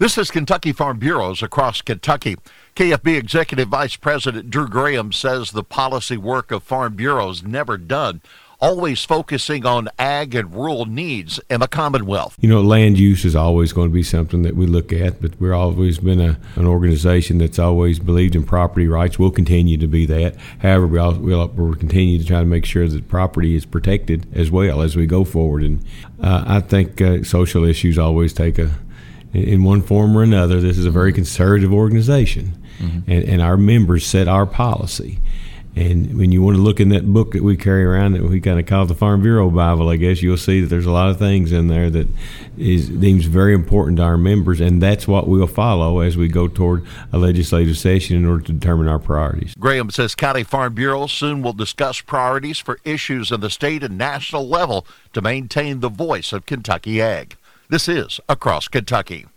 This is Kentucky Farm Bureaus across Kentucky. KFB Executive Vice President Drew Graham says the policy work of Farm Bureaus never done, always focusing on ag and rural needs in the Commonwealth. You know, land use is always going to be something that we look at, but we've always been a, an organization that's always believed in property rights. We'll continue to be that. However, we'll, we'll, we'll continue to try to make sure that property is protected as well as we go forward. And uh, I think uh, social issues always take a in one form or another. This is a very conservative organization, mm-hmm. and, and our members set our policy. And when you want to look in that book that we carry around that we kind of call the Farm Bureau Bible, I guess you'll see that there's a lot of things in there that is deems very important to our members, and that's what we'll follow as we go toward a legislative session in order to determine our priorities. Graham says county farm Bureau soon will discuss priorities for issues on the state and national level to maintain the voice of Kentucky ag. This is Across Kentucky.